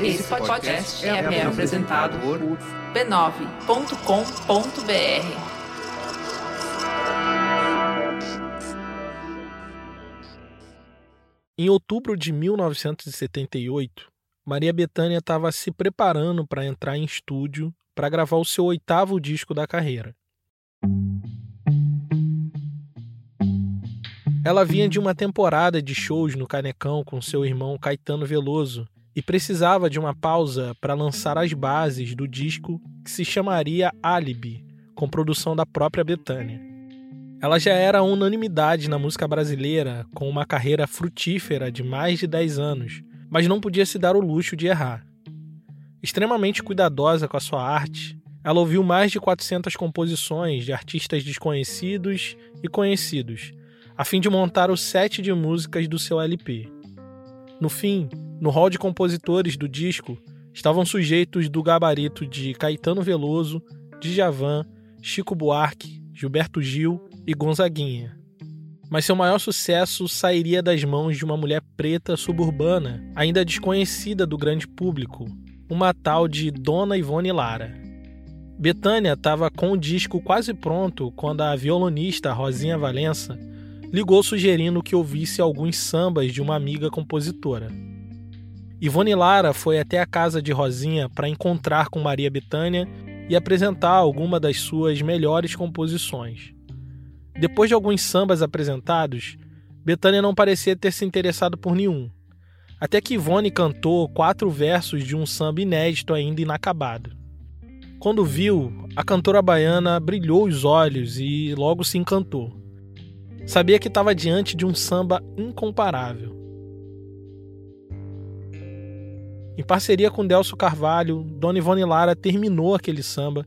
Esse podcast é, é apresentado por b9.com.br. Em outubro de 1978, Maria Bethânia estava se preparando para entrar em estúdio para gravar o seu oitavo disco da carreira. Ela vinha de uma temporada de shows no Canecão com seu irmão Caetano Veloso e precisava de uma pausa para lançar as bases do disco que se chamaria Alibi, com produção da própria Bethânia. Ela já era unanimidade na música brasileira, com uma carreira frutífera de mais de 10 anos, mas não podia se dar o luxo de errar. Extremamente cuidadosa com a sua arte, ela ouviu mais de 400 composições de artistas desconhecidos e conhecidos, a fim de montar o set de músicas do seu LP. No fim, no hall de compositores do disco estavam sujeitos do gabarito de Caetano Veloso, Djavan, Chico Buarque, Gilberto Gil e Gonzaguinha. Mas seu maior sucesso sairia das mãos de uma mulher preta suburbana, ainda desconhecida do grande público, uma tal de Dona Ivone Lara. Betânia estava com o disco quase pronto quando a violonista Rosinha Valença ligou sugerindo que ouvisse alguns sambas de uma amiga compositora. Ivone Lara foi até a casa de Rosinha para encontrar com Maria Bethânia e apresentar alguma das suas melhores composições. Depois de alguns sambas apresentados, Betânia não parecia ter se interessado por nenhum, até que Ivone cantou quatro versos de um samba inédito ainda inacabado. Quando viu, a cantora baiana brilhou os olhos e logo se encantou. Sabia que estava diante de um samba incomparável. Em parceria com Delcio Carvalho, Dona Ivone Lara terminou aquele samba,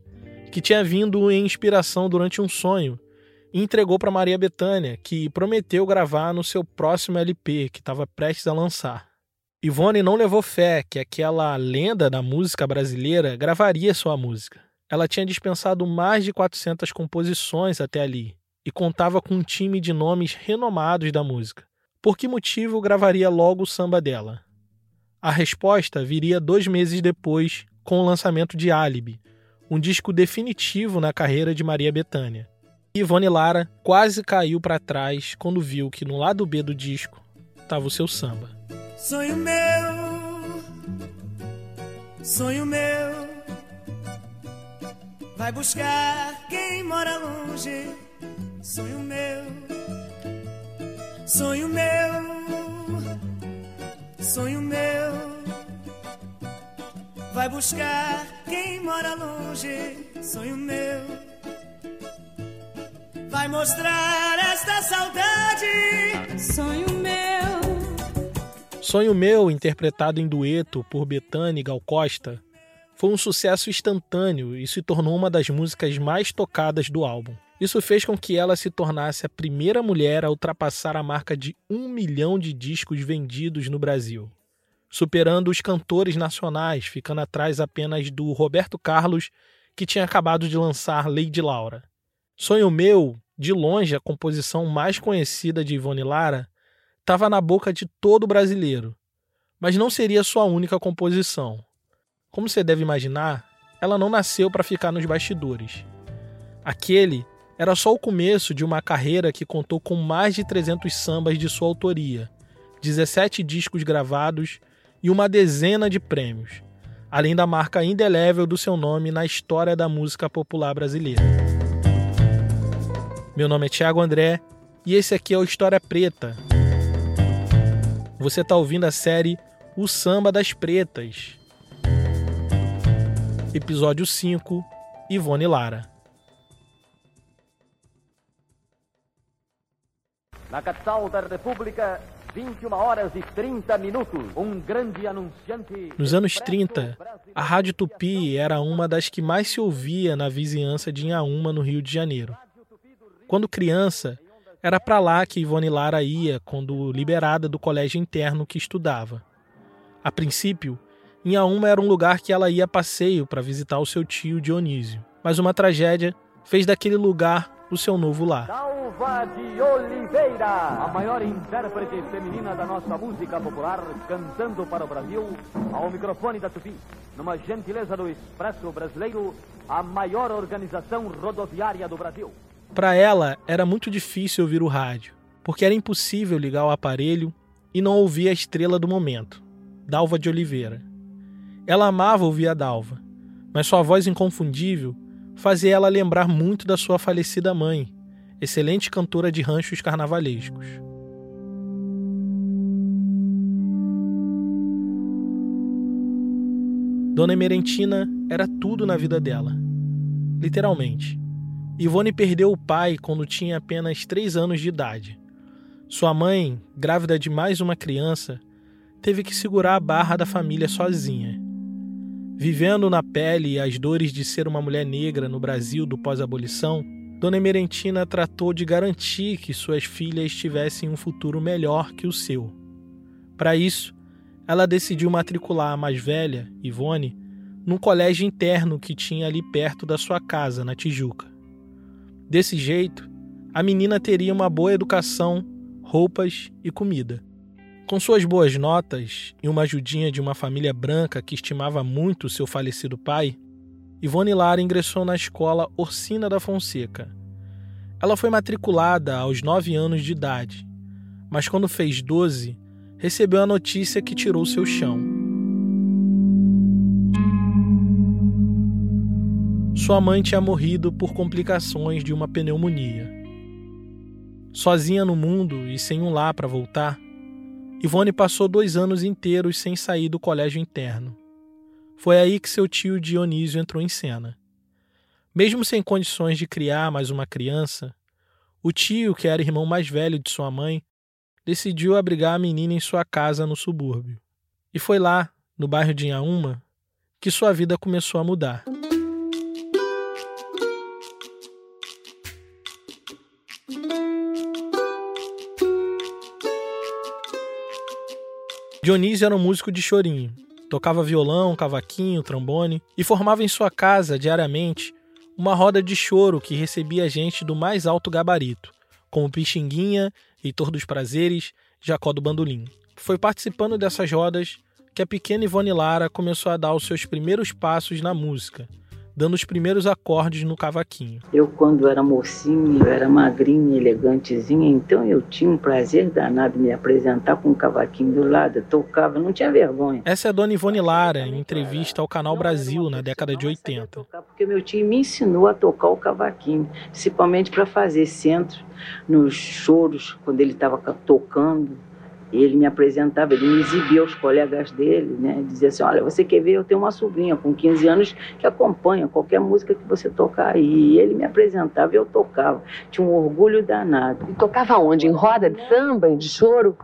que tinha vindo em inspiração durante um sonho, e entregou para Maria Bethânia, que prometeu gravar no seu próximo LP, que estava prestes a lançar. Ivone não levou fé que aquela lenda da música brasileira gravaria sua música. Ela tinha dispensado mais de 400 composições até ali, e contava com um time de nomes renomados da música. Por que motivo gravaria logo o samba dela? A resposta viria dois meses depois, com o lançamento de Alibi, um disco definitivo na carreira de Maria Bethânia. Ivone Lara quase caiu para trás quando viu que no lado B do disco estava o seu samba. Sonho meu, sonho meu, vai buscar quem mora longe sonho meu, sonho meu, sonho meu. Vai buscar quem mora longe, sonho meu. Vai mostrar esta saudade, sonho meu. Sonho Meu, interpretado em dueto por Betânia e Gal Costa, foi um sucesso instantâneo e se tornou uma das músicas mais tocadas do álbum. Isso fez com que ela se tornasse a primeira mulher a ultrapassar a marca de um milhão de discos vendidos no Brasil, superando os cantores nacionais, ficando atrás apenas do Roberto Carlos, que tinha acabado de lançar Lady Laura. Sonho Meu, de longe a composição mais conhecida de Ivone Lara, estava na boca de todo brasileiro, mas não seria sua única composição. Como você deve imaginar, ela não nasceu para ficar nos bastidores. Aquele era só o começo de uma carreira que contou com mais de 300 sambas de sua autoria, 17 discos gravados e uma dezena de prêmios, além da marca indelével do seu nome na história da música popular brasileira. Meu nome é Thiago André e esse aqui é o História Preta. Você está ouvindo a série O Samba das Pretas. Episódio 5 Ivone Lara. Na capital da República, 21 horas e 30 minutos. Um grande anunciante. Nos anos 30, a Rádio Tupi era uma das que mais se ouvia na vizinhança de Inhaúma, no Rio de Janeiro. Quando criança, era para lá que Ivone Lara ia quando liberada do colégio interno que estudava. A princípio, Inhaúma era um lugar que ela ia a passeio para visitar o seu tio Dionísio, mas uma tragédia fez daquele lugar o seu novo lar. Dalva de Oliveira, a maior intérprete feminina da nossa música popular, cantando para o Brasil, ao microfone da Tupi, numa gentileza do Expresso Brasileiro, a maior organização rodoviária do Brasil. Para ela, era muito difícil ouvir o rádio, porque era impossível ligar o aparelho e não ouvir a estrela do momento, Dalva de Oliveira. Ela amava ouvir a Dalva, mas sua voz inconfundível fazia ela lembrar muito da sua falecida mãe, excelente cantora de ranchos carnavalescos. Dona Emerentina era tudo na vida dela, literalmente. Ivone perdeu o pai quando tinha apenas três anos de idade. Sua mãe, grávida de mais uma criança, teve que segurar a barra da família sozinha. Vivendo na pele as dores de ser uma mulher negra no Brasil do pós-abolição, Dona Emerentina tratou de garantir que suas filhas tivessem um futuro melhor que o seu. Para isso, ela decidiu matricular a mais velha, Ivone, num colégio interno que tinha ali perto da sua casa, na Tijuca. Desse jeito, a menina teria uma boa educação, roupas e comida. Com suas boas notas e uma ajudinha de uma família branca que estimava muito seu falecido pai, Ivone Lara ingressou na escola Orsina da Fonseca. Ela foi matriculada aos 9 anos de idade, mas quando fez 12, recebeu a notícia que tirou seu chão. Sua mãe tinha morrido por complicações de uma pneumonia. Sozinha no mundo e sem um lar para voltar, Ivone passou dois anos inteiros sem sair do colégio interno. Foi aí que seu tio Dionísio entrou em cena. Mesmo sem condições de criar mais uma criança, o tio, que era irmão mais velho de sua mãe, decidiu abrigar a menina em sua casa no subúrbio. E foi lá, no bairro de Inhaúma, que sua vida começou a mudar. Dionísio era um músico de chorinho. Tocava violão, cavaquinho, trombone e formava em sua casa, diariamente, uma roda de choro que recebia gente do mais alto gabarito, como Pixinguinha, Heitor dos Prazeres, Jacó do Bandolim. Foi participando dessas rodas que a pequena Ivone Lara começou a dar os seus primeiros passos na música, dando os primeiros acordes no cavaquinho. Eu, quando era mocinha, eu era magrinha, elegantezinha, então eu tinha um prazer danado me apresentar com um cavaquinho do lado. Eu tocava, não tinha vergonha. Essa é a dona Ivone Lara, em entrevista ao Canal Brasil na década de 80. Porque meu tio me ensinou a tocar o cavaquinho, principalmente para fazer centro nos choros, quando ele estava tocando ele me apresentava, ele me exibia aos colegas dele, né? Dizia assim, olha, você quer ver, eu tenho uma sobrinha com 15 anos que acompanha qualquer música que você tocar aí. E ele me apresentava e eu tocava. Tinha um orgulho danado. E tocava onde? Em roda de samba, de choro?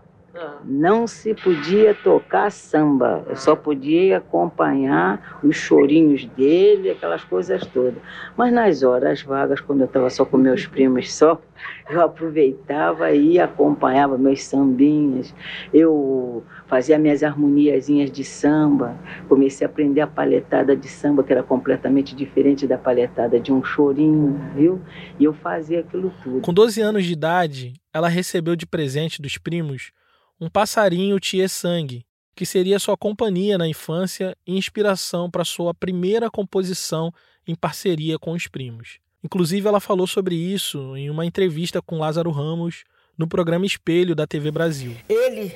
Não se podia tocar samba, eu só podia acompanhar os chorinhos dele, aquelas coisas todas. Mas nas horas vagas, quando eu estava só com meus primos só, eu aproveitava e acompanhava meus sambinhas. Eu fazia minhas harmoniazinhas de samba. Comecei a aprender a paletada de samba, que era completamente diferente da paletada de um chorinho, viu? E eu fazia aquilo tudo. Com 12 anos de idade, ela recebeu de presente dos primos um passarinho Tie Sangue, que seria sua companhia na infância e inspiração para sua primeira composição em parceria com os primos. Inclusive, ela falou sobre isso em uma entrevista com Lázaro Ramos no programa Espelho da TV Brasil. Ele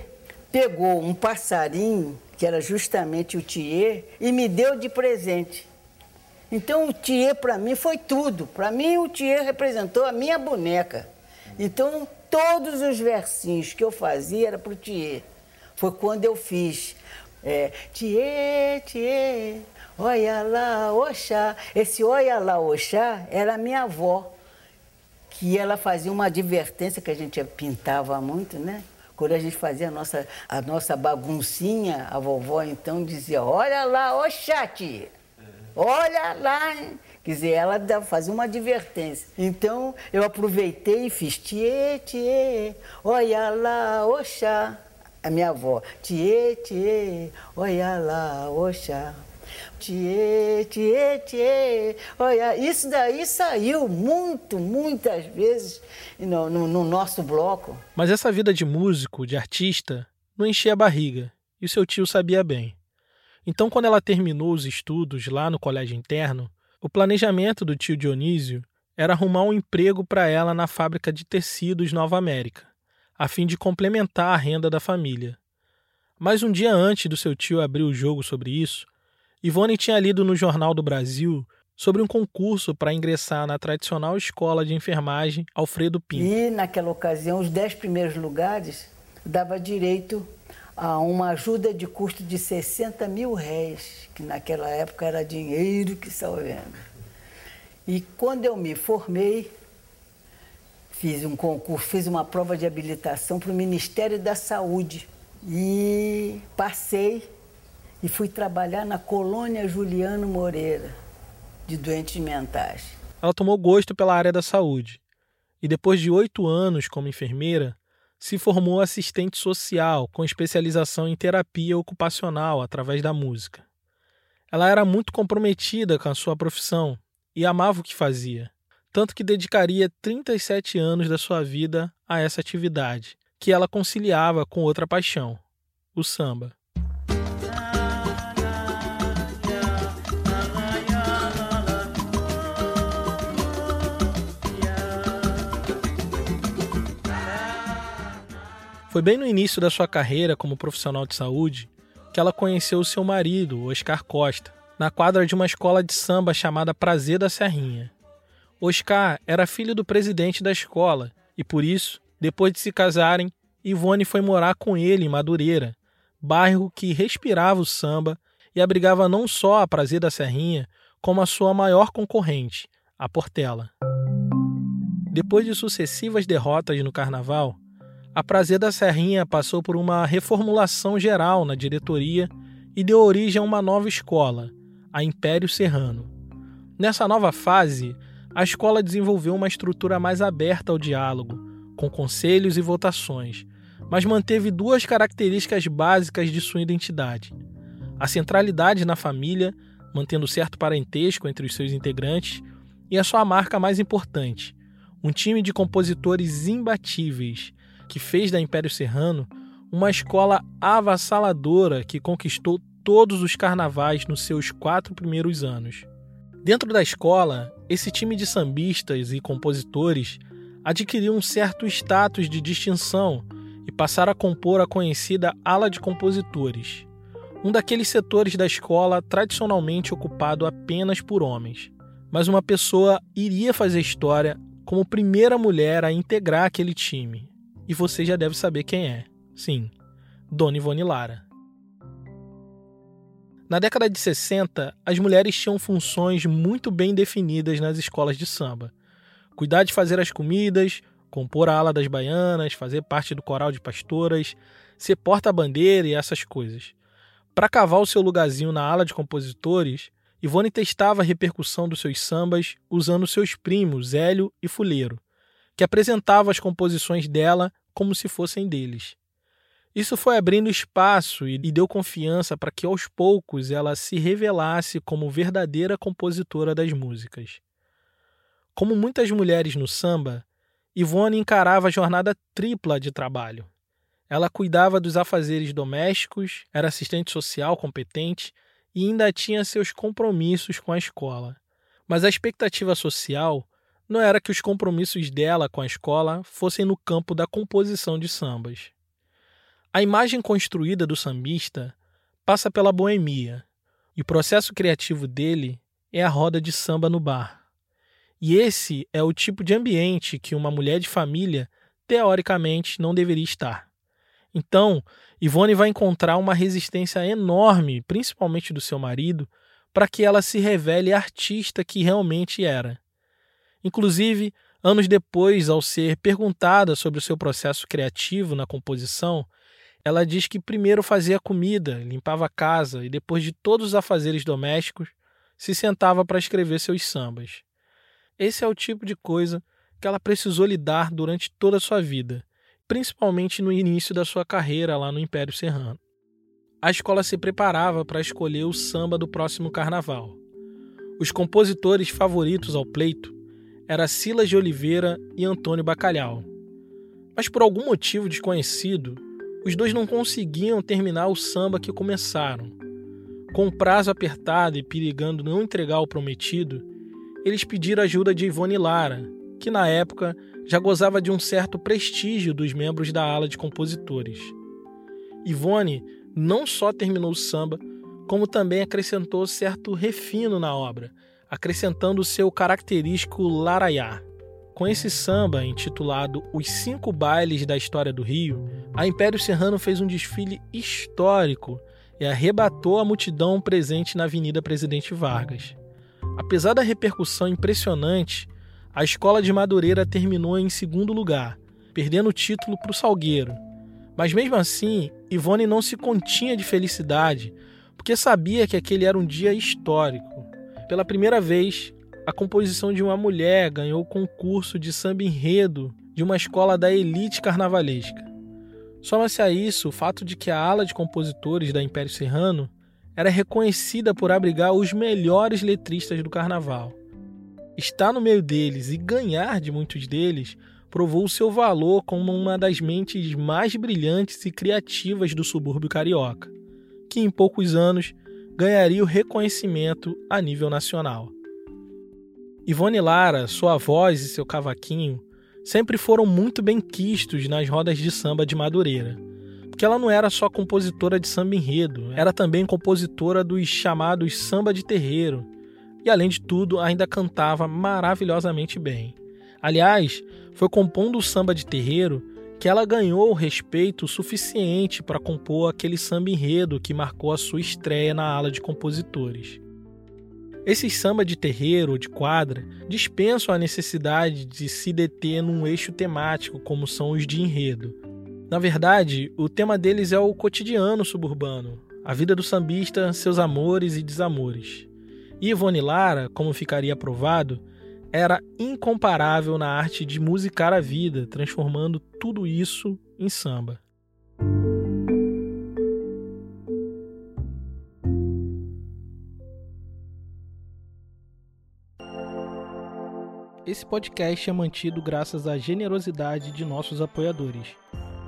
pegou um passarinho, que era justamente o Thier, e me deu de presente. Então, o Thier para mim foi tudo. Para mim, o Thier representou a minha boneca. Então, todos os versinhos que eu fazia era para o Thier. Foi quando eu fiz é, Thier, Thier, olha lá, Oxá. Esse olha lá, Oxá era minha avó, que ela fazia uma advertência que a gente pintava muito, né? Quando a gente fazia a nossa, a nossa baguncinha, a vovó então dizia, olha lá, Oxá, tia. Olha lá, hein? Quer dizer, ela fazia uma advertência. Então, eu aproveitei e fiz tie, tie, olha lá, oxá. A minha avó, tie, tie, olha lá, oxá. Tchê, tchê, tchê. Olha, isso daí saiu muito, muitas vezes no, no, no nosso bloco. Mas essa vida de músico, de artista, não enchia a barriga, e o seu tio sabia bem. Então, quando ela terminou os estudos lá no colégio interno, o planejamento do tio Dionísio era arrumar um emprego para ela na fábrica de tecidos Nova América, a fim de complementar a renda da família. Mas um dia antes do seu tio abrir o jogo sobre isso, Ivone tinha lido no Jornal do Brasil sobre um concurso para ingressar na tradicional escola de enfermagem Alfredo Pinto. E, naquela ocasião, os dez primeiros lugares dava direito a uma ajuda de custo de 60 mil réis, que naquela época era dinheiro que salvando. E quando eu me formei, fiz um concurso, fiz uma prova de habilitação para o Ministério da Saúde e passei e fui trabalhar na colônia Juliano Moreira, de doentes mentais. Ela tomou gosto pela área da saúde e, depois de oito anos como enfermeira, se formou assistente social com especialização em terapia ocupacional através da música. Ela era muito comprometida com a sua profissão e amava o que fazia, tanto que dedicaria 37 anos da sua vida a essa atividade, que ela conciliava com outra paixão, o samba. Foi bem no início da sua carreira como profissional de saúde que ela conheceu seu marido, Oscar Costa, na quadra de uma escola de samba chamada Prazer da Serrinha. Oscar era filho do presidente da escola e por isso, depois de se casarem, Ivone foi morar com ele em Madureira, bairro que respirava o samba e abrigava não só a Prazer da Serrinha, como a sua maior concorrente, a Portela. Depois de sucessivas derrotas no carnaval, a Prazer da Serrinha passou por uma reformulação geral na diretoria e deu origem a uma nova escola, a Império Serrano. Nessa nova fase, a escola desenvolveu uma estrutura mais aberta ao diálogo, com conselhos e votações, mas manteve duas características básicas de sua identidade: a centralidade na família, mantendo certo parentesco entre os seus integrantes, e a sua marca mais importante, um time de compositores imbatíveis que fez da Império Serrano uma escola avassaladora que conquistou todos os carnavais nos seus quatro primeiros anos. Dentro da escola, esse time de sambistas e compositores adquiriu um certo status de distinção e passaram a compor a conhecida ala de compositores, um daqueles setores da escola tradicionalmente ocupado apenas por homens. Mas uma pessoa iria fazer história como primeira mulher a integrar aquele time, e você já deve saber quem é. Sim, Dona Ivone Lara. Na década de 60, as mulheres tinham funções muito bem definidas nas escolas de samba. Cuidar de fazer as comidas, compor a ala das baianas, fazer parte do coral de pastoras, ser porta-bandeira e essas coisas. Para cavar o seu lugarzinho na ala de compositores, Ivone testava a repercussão dos seus sambas usando seus primos Hélio e Fuleiro, que apresentavam as composições dela como se fossem deles. Isso foi abrindo espaço e deu confiança para que aos poucos ela se revelasse como verdadeira compositora das músicas. Como muitas mulheres no samba, Ivone encarava a jornada tripla de trabalho. Ela cuidava dos afazeres domésticos, era assistente social competente e ainda tinha seus compromissos com a escola. Mas a expectativa social não era que os compromissos dela com a escola fossem no campo da composição de sambas. A imagem construída do sambista passa pela boemia, e o processo criativo dele é a roda de samba no bar. E esse é o tipo de ambiente que uma mulher de família, teoricamente, não deveria estar. Então, Ivone vai encontrar uma resistência enorme, principalmente do seu marido, para que ela se revele artista que realmente era. Inclusive, anos depois, ao ser perguntada sobre o seu processo criativo na composição, ela diz que primeiro fazia comida, limpava a casa e depois de todos os afazeres domésticos, se sentava para escrever seus sambas. Esse é o tipo de coisa que ela precisou lidar durante toda a sua vida, principalmente no início da sua carreira lá no Império Serrano. a escola se preparava para escolher o samba do próximo carnaval. Os compositores favoritos ao pleito eram Silas de Oliveira e Antônio Bacalhau. Mas por algum motivo desconhecido, os dois não conseguiam terminar o samba que começaram. Com o prazo apertado e perigando não entregar o prometido, eles pediram ajuda de Ivone Lara, que na época já gozava de um certo prestígio dos membros da ala de compositores. Ivone não só terminou o samba, como também acrescentou certo refino na obra, acrescentando seu característico laraiá. Com esse samba, intitulado Os Cinco Bailes da História do Rio, a Império Serrano fez um desfile histórico e arrebatou a multidão presente na Avenida Presidente Vargas. Apesar da repercussão impressionante, a escola de Madureira terminou em segundo lugar, perdendo o título para o Salgueiro. Mas mesmo assim, Ivone não se continha de felicidade, porque sabia que aquele era um dia histórico. Pela primeira vez, a composição de uma mulher ganhou o concurso de samba enredo de uma escola da elite carnavalesca. Soma-se a isso o fato de que a ala de compositores da Império Serrano era reconhecida por abrigar os melhores letristas do carnaval. Estar no meio deles e ganhar de muitos deles provou seu valor como uma das mentes mais brilhantes e criativas do subúrbio carioca, que em poucos anos ganharia o reconhecimento a nível nacional. Ivone Lara, sua voz e seu cavaquinho sempre foram muito bem quistos nas rodas de samba de Madureira porque ela não era só compositora de samba enredo, era também compositora dos chamados samba de terreiro. E além de tudo, ainda cantava maravilhosamente bem. Aliás, foi compondo o samba de terreiro que ela ganhou o respeito suficiente para compor aquele samba enredo que marcou a sua estreia na ala de compositores. Esses samba de terreiro ou de quadra dispensam a necessidade de se deter num eixo temático como são os de enredo. Na verdade, o tema deles é o cotidiano suburbano, a vida do sambista, seus amores e desamores. E Ivone Lara, como ficaria provado, era incomparável na arte de musicar a vida, transformando tudo isso em samba. Esse podcast é mantido graças à generosidade de nossos apoiadores.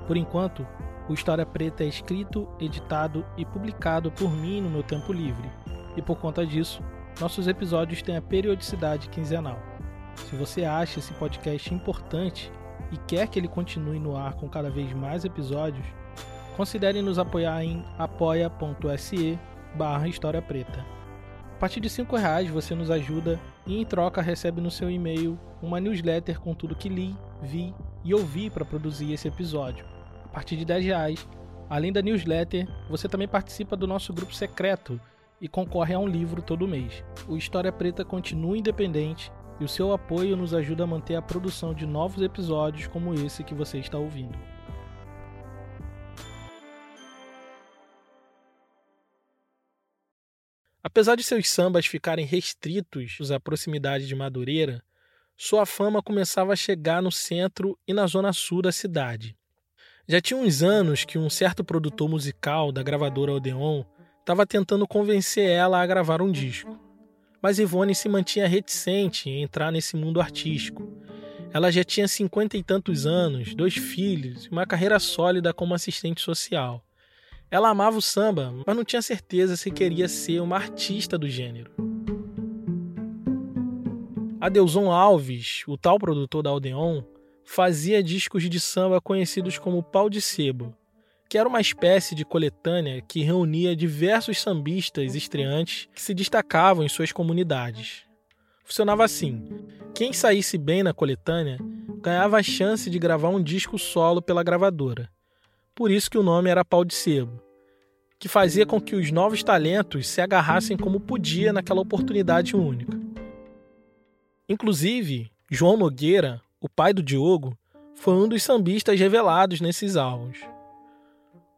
Por enquanto, o História Preta é escrito, editado e publicado por mim no meu tempo livre, e por conta disso, nossos episódios têm a periodicidade quinzenal. Se você acha esse podcast importante e quer que ele continue no ar com cada vez mais episódios, considere nos apoiar em apoia.se barra História Preta. A partir de R$ reais você nos ajuda e em troca recebe no seu e-mail uma newsletter com tudo que li, vi e ouvi para produzir esse episódio a partir de 10 reais. Além da newsletter, você também participa do nosso grupo secreto e concorre a um livro todo mês. O História Preta continua independente e o seu apoio nos ajuda a manter a produção de novos episódios como esse que você está ouvindo. Apesar de seus sambas ficarem restritos à proximidade de Madureira, sua fama começava a chegar no centro e na zona sul da cidade. Já tinha uns anos que um certo produtor musical da gravadora Odeon estava tentando convencer ela a gravar um disco. Mas Ivone se mantinha reticente em entrar nesse mundo artístico. Ela já tinha cinquenta e tantos anos, dois filhos e uma carreira sólida como assistente social. Ela amava o samba, mas não tinha certeza se queria ser uma artista do gênero. Adeuson Alves, o tal produtor da Odeon, fazia discos de samba conhecidos como Pau de Sebo, que era uma espécie de coletânea que reunia diversos sambistas estreantes que se destacavam em suas comunidades. Funcionava assim: quem saísse bem na coletânea ganhava a chance de gravar um disco solo pela gravadora. Por isso que o nome era Pau de Sebo, que fazia com que os novos talentos se agarrassem como podia naquela oportunidade única. Inclusive, João Nogueira, o pai do Diogo, foi um dos sambistas revelados nesses álbuns.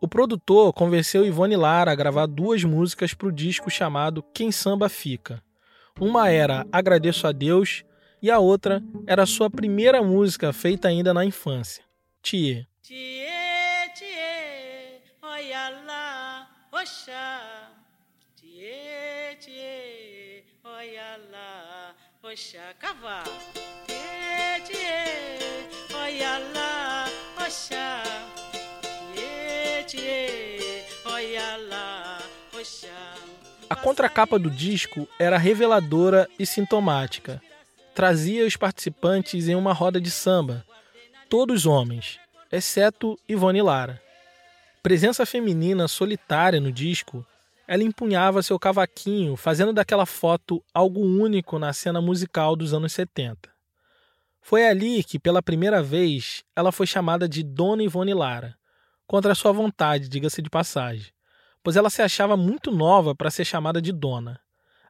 O produtor convenceu Ivone Lara a gravar duas músicas para o disco chamado Quem Samba Fica. Uma era Agradeço a Deus e a outra era sua primeira música feita ainda na infância, Tie. Olha lá, Oxá, olha lá, Oxá, tie, olha lá, Oxá, A contracapa do disco era reveladora e sintomática. Trazia os participantes em uma roda de samba, todos homens, exceto Ivone Lara. Presença feminina solitária no disco, ela empunhava seu cavaquinho, fazendo daquela foto algo único na cena musical dos anos 70. Foi ali que, pela primeira vez, ela foi chamada de Dona Ivone Lara, contra sua vontade, diga-se de passagem, pois ela se achava muito nova para ser chamada de Dona.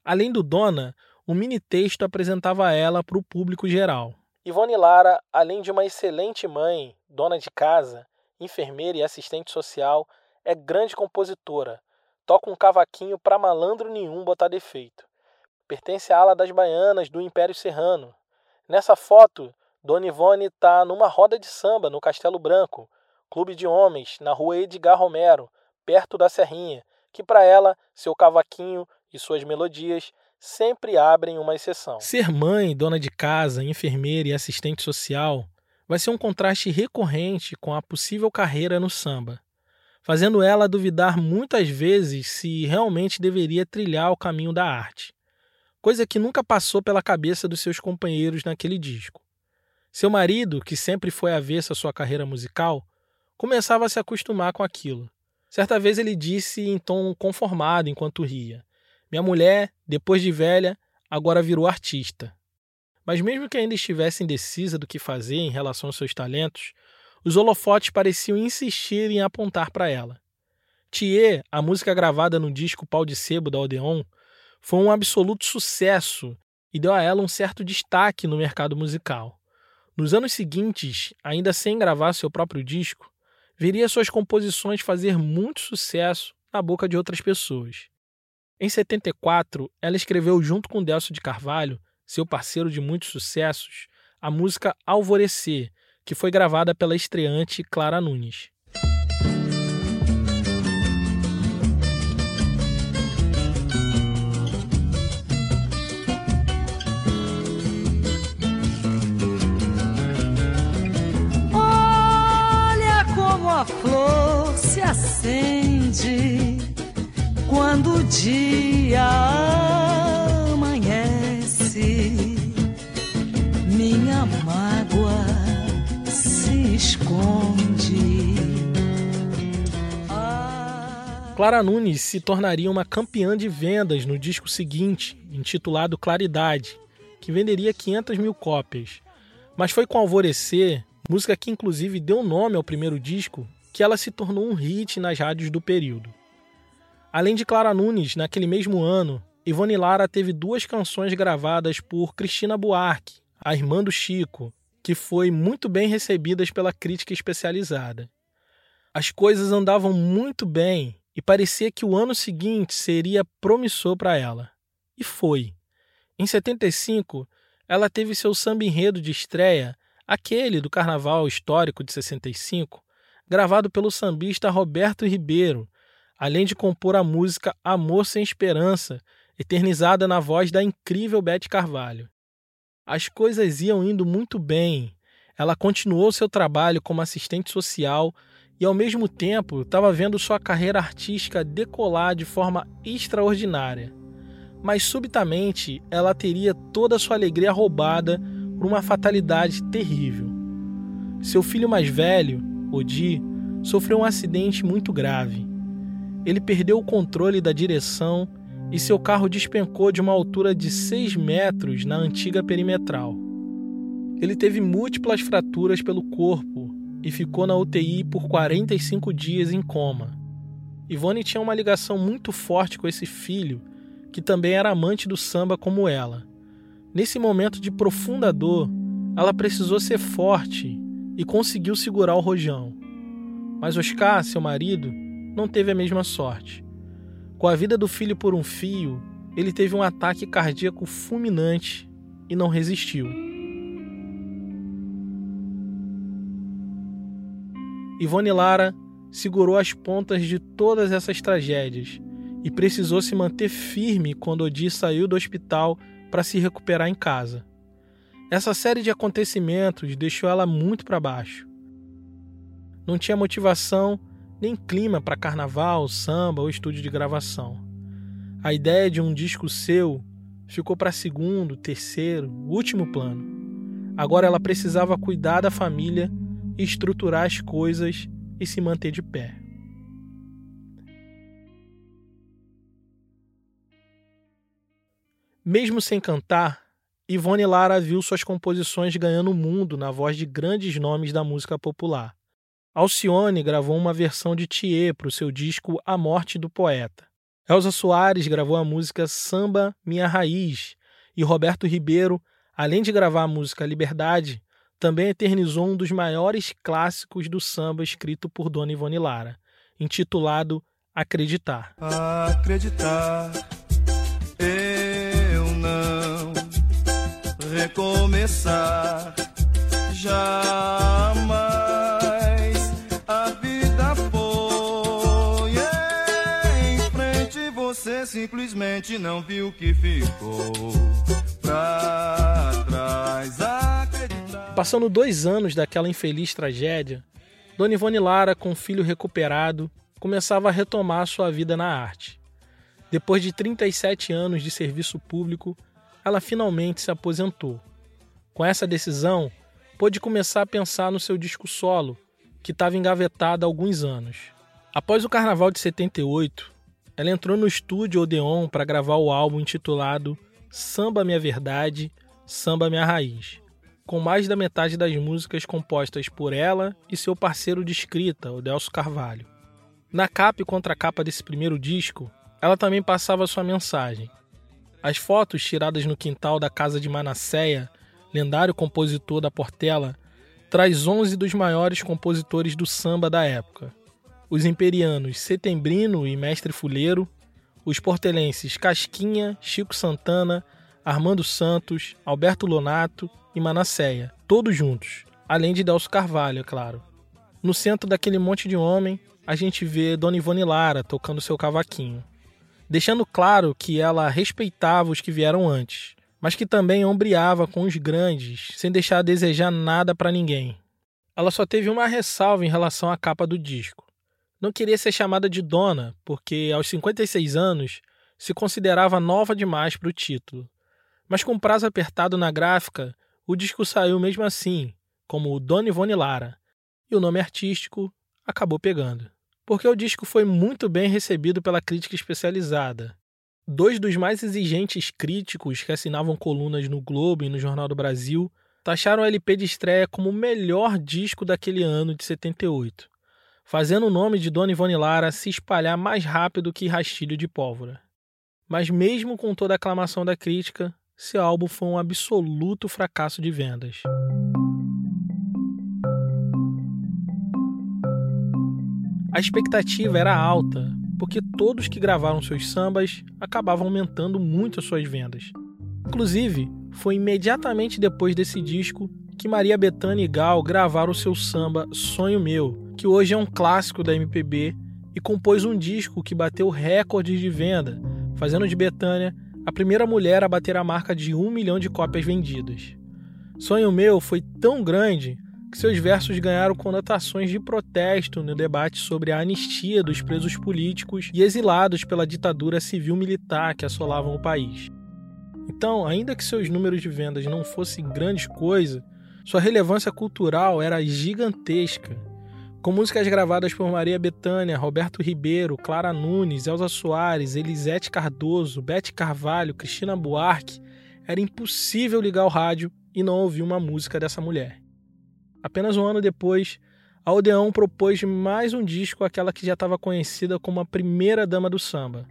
Além do Dona, um mini texto apresentava ela para o público geral. Ivone Lara, além de uma excelente mãe, dona de casa, enfermeira e assistente social, é grande compositora. Toca um cavaquinho para malandro nenhum botar defeito. Pertence à ala das baianas do Império Serrano. Nessa foto, Dona Ivone está numa roda de samba no Castelo Branco, clube de homens, na rua Edgar Romero, perto da Serrinha, que para ela, seu cavaquinho e suas melodias sempre abrem uma exceção. Ser mãe, dona de casa, enfermeira e assistente social vai ser um contraste recorrente com a possível carreira no samba, fazendo ela duvidar muitas vezes se realmente deveria trilhar o caminho da arte, coisa que nunca passou pela cabeça dos seus companheiros naquele disco. Seu marido, que sempre foi avesso à sua carreira musical, começava a se acostumar com aquilo. Certa vez ele disse em tom conformado enquanto ria: Minha mulher, depois de velha, agora virou artista. Mas mesmo que ainda estivesse indecisa do que fazer em relação aos seus talentos, os holofotes pareciam insistir em apontar para ela. Thier, a música gravada no disco Pau de Sebo da Odeon, foi um absoluto sucesso e deu a ela um certo destaque no mercado musical. Nos anos seguintes, ainda sem gravar seu próprio disco, veria suas composições fazer muito sucesso na boca de outras pessoas. Em 74, ela escreveu junto com Delcio de Carvalho seu parceiro de muitos sucessos, a música Alvorecer, que foi gravada pela estreante Clara Nunes. Quando o dia minha mágoa se esconde. Clara Nunes se tornaria uma campeã de vendas no disco seguinte, intitulado Claridade, que venderia 500 mil cópias. Mas foi com Alvorecer, música que inclusive deu nome ao primeiro disco, que ela se tornou um hit nas rádios do período. Além de Clara Nunes, naquele mesmo ano, Ivone Lara teve duas canções gravadas por Cristina Buarque, a irmã do Chico, que foi muito bem recebidas pela crítica especializada. As coisas andavam muito bem e parecia que o ano seguinte seria promissor para ela. E foi. Em 75, ela teve seu samba enredo de estreia, aquele do Carnaval Histórico de 65, gravado pelo sambista Roberto Ribeiro, além de compor a música Amor Sem Esperança, eternizada na voz da incrível Beth Carvalho. As coisas iam indo muito bem. Ela continuou seu trabalho como assistente social e, ao mesmo tempo, estava vendo sua carreira artística decolar de forma extraordinária. Mas, subitamente, ela teria toda sua alegria roubada por uma fatalidade terrível. Seu filho mais velho, Odi, sofreu um acidente muito grave. Ele perdeu o controle da direção e seu carro despencou de uma altura de 6 metros na antiga perimetral. Ele teve múltiplas fraturas pelo corpo e ficou na UTI por 45 dias em coma. Ivone tinha uma ligação muito forte com esse filho, que também era amante do samba como ela. Nesse momento de profunda dor, ela precisou ser forte e conseguiu segurar o rojão. Mas Oscar, seu marido, não teve a mesma sorte. Com a vida do filho por um fio, ele teve um ataque cardíaco fulminante e não resistiu. Ivone Lara segurou as pontas de todas essas tragédias e precisou se manter firme quando Odi saiu do hospital para se recuperar em casa. Essa série de acontecimentos deixou ela muito para baixo. Não tinha motivação nem clima para carnaval, samba ou estúdio de gravação. A ideia de um disco seu ficou para segundo, terceiro, último plano. Agora ela precisava cuidar da família, estruturar as coisas e se manter de pé. Mesmo sem cantar, Ivone Lara viu suas composições ganhando o mundo na voz de grandes nomes da música popular. Alcione gravou uma versão de Thier para o seu disco A Morte do Poeta. Elza Soares gravou a música Samba Minha Raiz e Roberto Ribeiro, além de gravar a música Liberdade, também eternizou um dos maiores clássicos do samba escrito por Dona Ivone Lara, intitulado Acreditar. Acreditar, recomeçar jamais. A vida foi em frente, você simplesmente não viu que ficou pra trás. Acreditar. Passando dois anos daquela infeliz tragédia, Dona Ivone Lara, com o filho recuperado, começava a retomar sua vida na arte. Depois de 37 anos de serviço público, ela finalmente se aposentou. Com essa decisão, pôde começar a pensar no seu disco solo, que estava engavetado há alguns anos. Após o carnaval de 78, ela entrou no estúdio Odeon para gravar o álbum intitulado Samba Minha Verdade, Samba Minha Raiz, com mais da metade das músicas compostas por ela e seu parceiro de escrita, o Carvalho. Na capa e contracapa desse primeiro disco, ela também passava sua mensagem. As fotos tiradas no quintal da casa de Manasseia, lendário compositor da Portela, traz 11 dos maiores compositores do samba da época. Os imperianos Setembrino e Mestre Fuleiro, os portelenses Casquinha, Chico Santana, Armando Santos, Alberto Lonato e Manasseia, todos juntos, além de Delcio Carvalho, é claro. No centro daquele monte de homem, a gente vê Dona Ivone Lara tocando seu cavaquinho deixando claro que ela respeitava os que vieram antes, mas que também ombreava com os grandes, sem deixar a desejar nada para ninguém. Ela só teve uma ressalva em relação à capa do disco. Não queria ser chamada de dona, porque aos 56 anos se considerava nova demais para o título. Mas com prazo apertado na gráfica, o disco saiu mesmo assim, como Dona Ivone Lara, e o nome artístico acabou pegando porque o disco foi muito bem recebido pela crítica especializada. Dois dos mais exigentes críticos que assinavam colunas no Globo e no Jornal do Brasil taxaram o LP de estreia como o melhor disco daquele ano de 78, fazendo o nome de Dona Ivone Lara se espalhar mais rápido que rastilho de pólvora. Mas mesmo com toda a aclamação da crítica, seu álbum foi um absoluto fracasso de vendas. A expectativa era alta, porque todos que gravaram seus sambas acabavam aumentando muito as suas vendas. Inclusive, foi imediatamente depois desse disco que Maria Bethânia e Gal gravaram o seu samba Sonho Meu, que hoje é um clássico da MPB e compôs um disco que bateu recordes de venda, fazendo de Bethânia a primeira mulher a bater a marca de um milhão de cópias vendidas. Sonho Meu foi tão grande seus versos ganharam conotações de protesto no debate sobre a anistia dos presos políticos e exilados pela ditadura civil-militar que assolavam o país. Então, ainda que seus números de vendas não fossem grande coisa, sua relevância cultural era gigantesca. Com músicas gravadas por Maria Bethânia, Roberto Ribeiro, Clara Nunes, Elza Soares, Elisete Cardoso, Bete Carvalho, Cristina Buarque, era impossível ligar o rádio e não ouvir uma música dessa mulher. Apenas um ano depois, a Odeon propôs mais um disco àquela que já estava conhecida como a primeira dama do samba.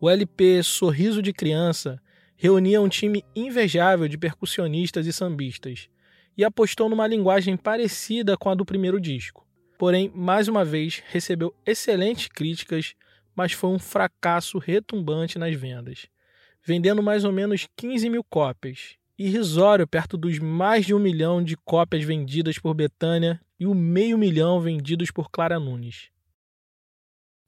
O LP Sorriso de Criança reunia um time invejável de percussionistas e sambistas e apostou numa linguagem parecida com a do primeiro disco. Porém, mais uma vez, recebeu excelentes críticas, mas foi um fracasso retumbante nas vendas, vendendo mais ou menos 15 mil cópias irrisório perto dos mais de um milhão de cópias vendidas por Betânia e o meio milhão vendidos por Clara Nunes.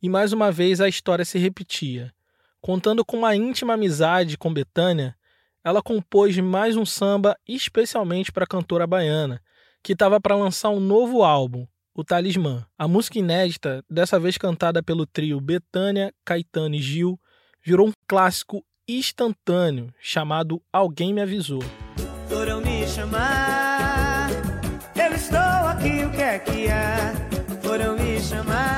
E mais uma vez a história se repetia. Contando com uma íntima amizade com Betânia, ela compôs mais um samba especialmente para a cantora baiana, que estava para lançar um novo álbum, O Talismã. A música inédita, dessa vez cantada pelo trio Betânia, Caetano e Gil, virou um clássico instantâneo chamado Alguém Me Avisou. Foram me chamar, eu estou aqui, o que é que há? Foram me chamar,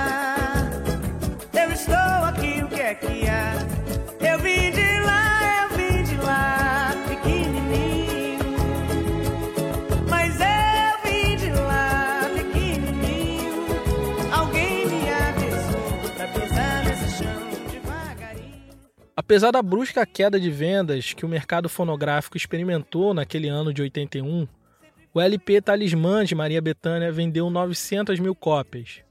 Apesar da brusca queda de vendas que o mercado fonográfico experimentou naquele ano de 81, o LP Talismã de Maria Bethânia vendeu 900 mil cópias.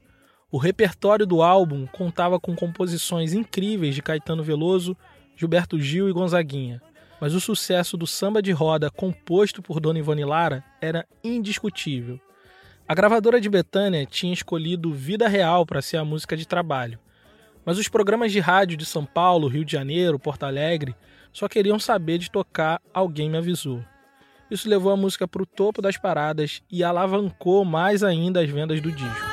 O repertório do álbum contava com composições incríveis de Caetano Veloso, Gilberto Gil e Gonzaguinha, mas o sucesso do samba de roda composto por Dona Ivone Lara era indiscutível. A gravadora de Betânia tinha escolhido Vida Real para ser a música de trabalho, mas os programas de rádio de São Paulo, Rio de Janeiro, Porto Alegre só queriam saber de tocar Alguém Me Avisou. Isso levou a música para o topo das paradas e alavancou mais ainda as vendas do disco.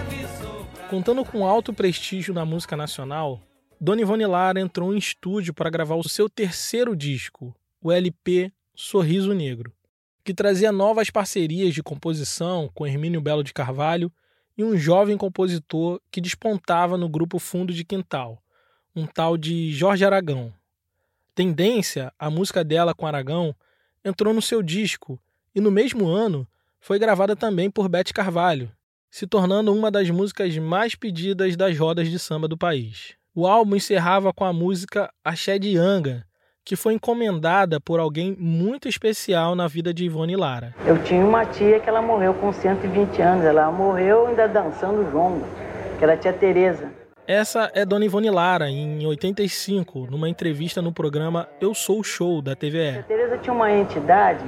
Avisou. Contando com alto prestígio na música nacional, Dona Ivone Lara entrou em estúdio para gravar o seu terceiro disco, o LP Sorriso Negro, que trazia novas parcerias de composição com Hermínio Belo de Carvalho e um jovem compositor que despontava no grupo Fundo de Quintal, um tal de Jorge Aragão. Tendência, a música dela com Aragão, entrou no seu disco e no mesmo ano foi gravada também por Bete Carvalho, se tornando uma das músicas mais pedidas das rodas de samba do país. O álbum encerrava com a música Axé de Anga, que foi encomendada por alguém muito especial na vida de Ivone Lara. Eu tinha uma tia que ela morreu com 120 anos. Ela morreu ainda dançando jongo, que era a tia Tereza. Essa é Dona Ivone Lara, em 85, numa entrevista no programa Eu Sou o Show, da A TVE. Tereza tinha uma entidade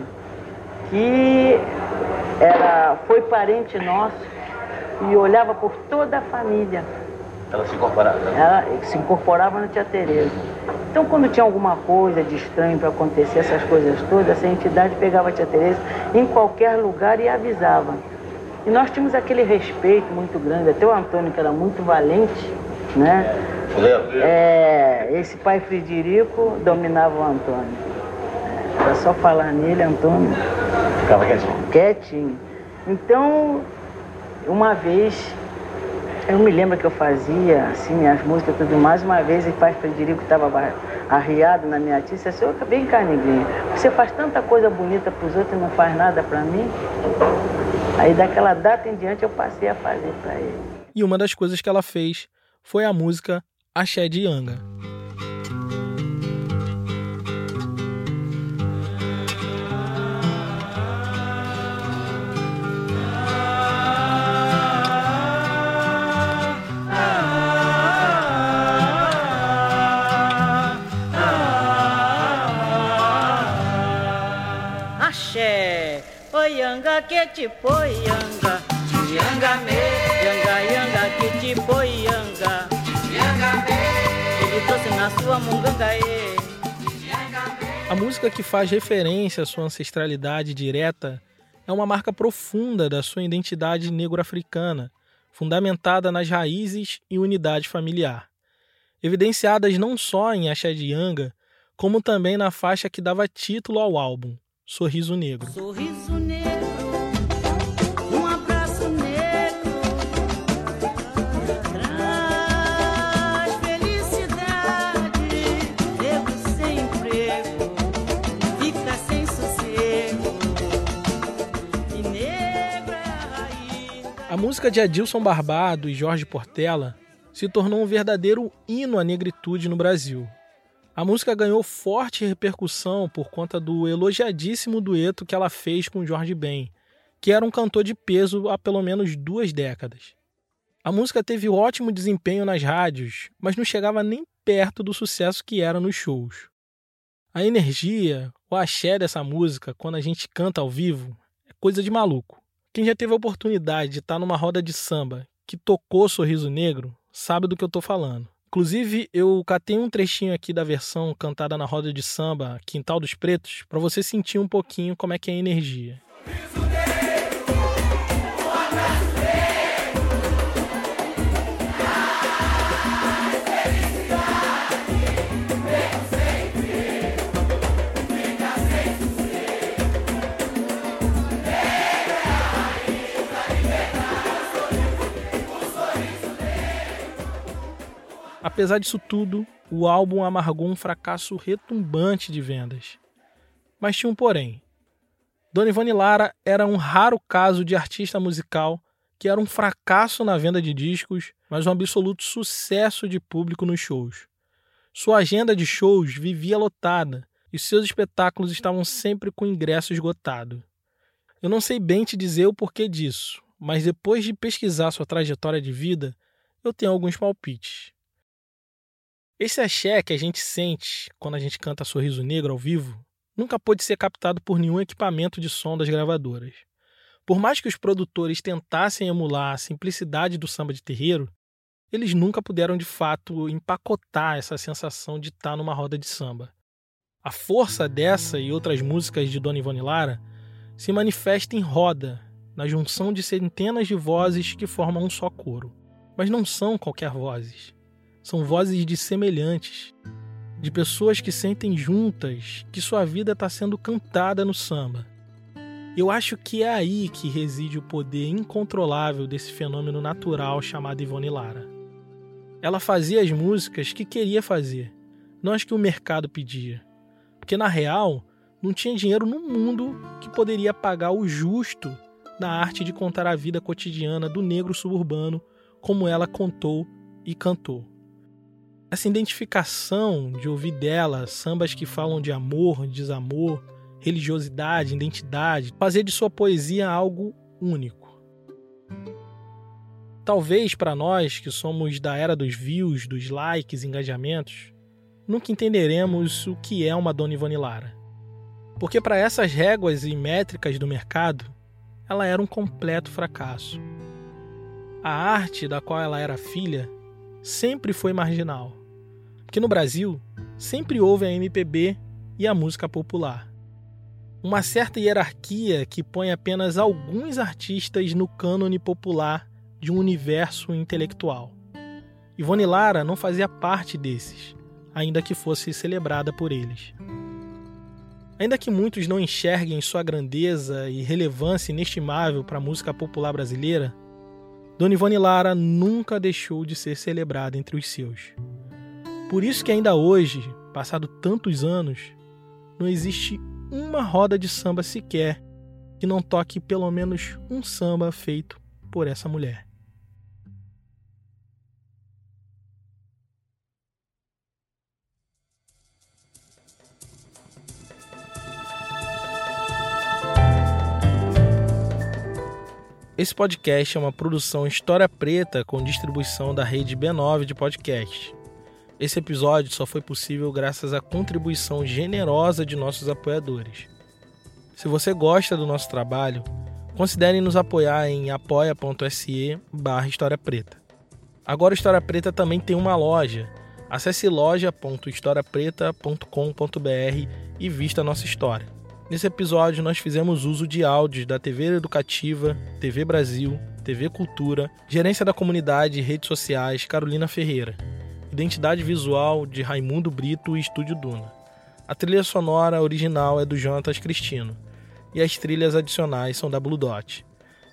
que era, foi parente nosso e olhava por toda a família. Ela se incorporava. Ela se incorporava na tia Tereza. Então, quando tinha alguma coisa de estranho para acontecer, essas coisas todas, essa entidade pegava a tia Tereza em qualquer lugar e avisava. E nós tínhamos aquele respeito muito grande. Até o Antônio, que era muito valente, né? É, esse pai Frederico dominava o Antônio. Era só falar nele, Antônio. Ficava quietinho. Quietinho. Então, uma vez, eu me lembro que eu fazia, assim, minhas músicas e tudo mais. Uma vez, o pai Frederico estava arriado na minha tia disse assim, "Ô, vem cá, neguinho, você faz tanta coisa bonita para os outros e não faz nada para mim? Aí, daquela data em diante, eu passei a fazer para ele. E uma das coisas que ela fez foi a música Axé de Anga. Oi anga que te põe anga, yanga me, yanga yanga que põe yanga, yanga me, ele trouxe na sua munganga e. A música que faz referência à sua ancestralidade direta é uma marca profunda da sua identidade negro-africana, fundamentada nas raízes e unidade familiar. Evidenciadas não só em Axé de Yanga, como também na faixa que dava título ao álbum, Sorriso Negro. Sorriso negro, A música de Adilson Barbado e Jorge Portela se tornou um verdadeiro hino à negritude no Brasil. A música ganhou forte repercussão por conta do elogiadíssimo dueto que ela fez com Jorge Ben, que era um cantor de peso há pelo menos duas décadas. A música teve ótimo desempenho nas rádios, mas não chegava nem perto do sucesso que era nos shows. A energia, o axé dessa música, quando a gente canta ao vivo, é coisa de maluco. Quem já teve a oportunidade de estar numa roda de samba que tocou Sorriso Negro, sabe do que eu tô falando. Inclusive, eu catei um trechinho aqui da versão cantada na roda de samba Quintal dos Pretos, para você sentir um pouquinho como é que é a energia. Apesar disso tudo, o álbum amargou um fracasso retumbante de vendas. Mas tinha um porém. Dona Ivone Lara era um raro caso de artista musical que era um fracasso na venda de discos, mas um absoluto sucesso de público nos shows. Sua agenda de shows vivia lotada e seus espetáculos estavam sempre com ingresso esgotado. Eu não sei bem te dizer o porquê disso, mas depois de pesquisar sua trajetória de vida, eu tenho alguns palpites. Esse axé que a gente sente quando a gente canta Sorriso Negro ao vivo nunca pôde ser captado por nenhum equipamento de som das gravadoras. Por mais que os produtores tentassem emular a simplicidade do samba de terreiro, eles nunca puderam de fato empacotar essa sensação de estar numa roda de samba. A força dessa e outras músicas de Dona Ivone Lara se manifesta em roda, na junção de centenas de vozes que formam um só coro. Mas não são qualquer vozes. São vozes de semelhantes, de pessoas que sentem juntas que sua vida está sendo cantada no samba. Eu acho que é aí que reside o poder incontrolável desse fenômeno natural chamado Ivone Lara. Ela fazia as músicas que queria fazer, não as que o mercado pedia. Porque na real, não tinha dinheiro no mundo que poderia pagar o justo da arte de contar a vida cotidiana do negro suburbano como ela contou e cantou essa identificação de ouvir dela sambas que falam de amor, desamor, religiosidade, identidade, fazer de sua poesia algo único. Talvez para nós que somos da era dos views, dos likes, engajamentos, nunca entenderemos o que é uma Dona Ivone Lara. Porque para essas réguas e métricas do mercado, ela era um completo fracasso. A arte da qual ela era filha sempre foi marginal. Porque no Brasil, sempre houve a MPB e a música popular. Uma certa hierarquia que põe apenas alguns artistas no cânone popular de um universo intelectual. Ivone Lara não fazia parte desses, ainda que fosse celebrada por eles. Ainda que muitos não enxerguem sua grandeza e relevância inestimável para a música popular brasileira, Dona Ivone Lara nunca deixou de ser celebrada entre os seus. Por isso que ainda hoje, passado tantos anos, não existe uma roda de samba sequer que não toque pelo menos um samba feito por essa mulher. Esse podcast é uma produção História Preta com distribuição da rede B9 de podcast. Esse episódio só foi possível graças à contribuição generosa de nossos apoiadores. Se você gosta do nosso trabalho, considere nos apoiar em apoia.se barra História Preta. Agora História Preta também tem uma loja. Acesse loja.historiapreta.com.br e vista a nossa história. Nesse episódio, nós fizemos uso de áudios da TV Educativa, TV Brasil, TV Cultura, Gerência da Comunidade e Redes Sociais Carolina Ferreira, Identidade Visual de Raimundo Brito e Estúdio Duna. A trilha sonora original é do Jonatas Cristino e as trilhas adicionais são da Blue Dot.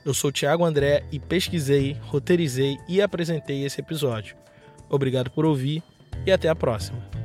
Eu sou Thiago André e pesquisei, roteirizei e apresentei esse episódio. Obrigado por ouvir e até a próxima.